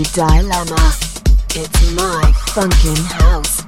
Dilemma. It's my funkin' house.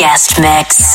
Guest mix.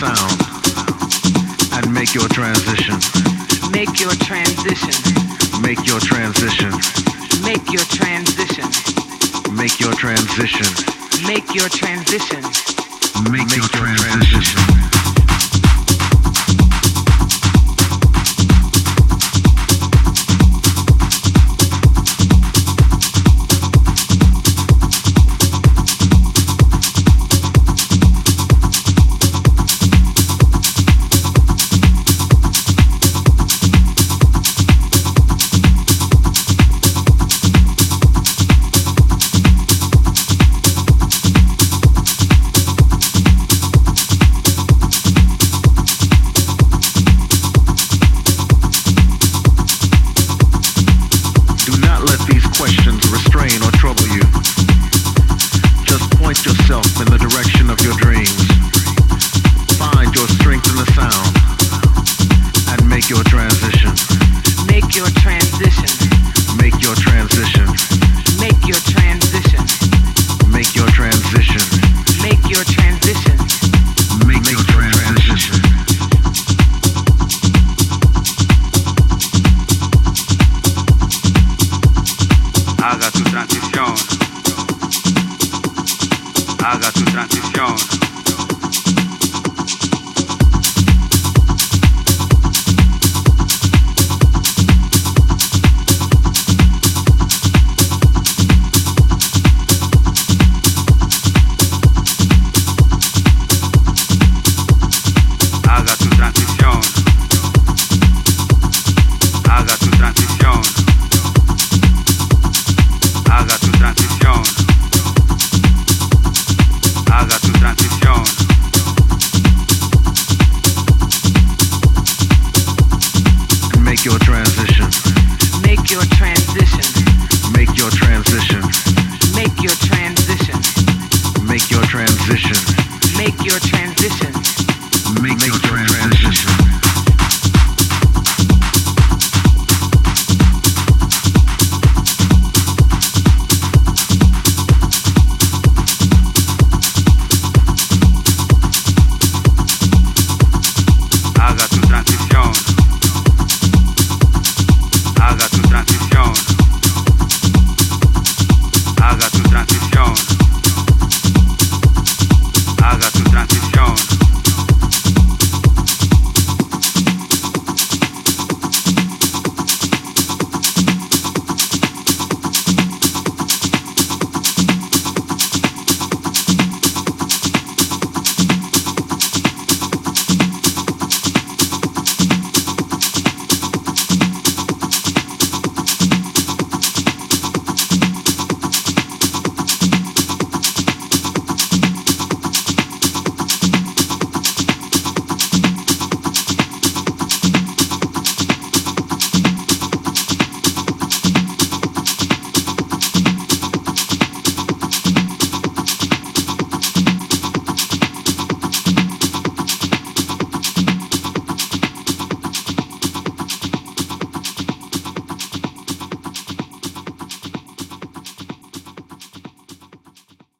sound and make your transition. Make your transition. Make your transition. Make your transition. Make your transition. Make your transition. Make your transition.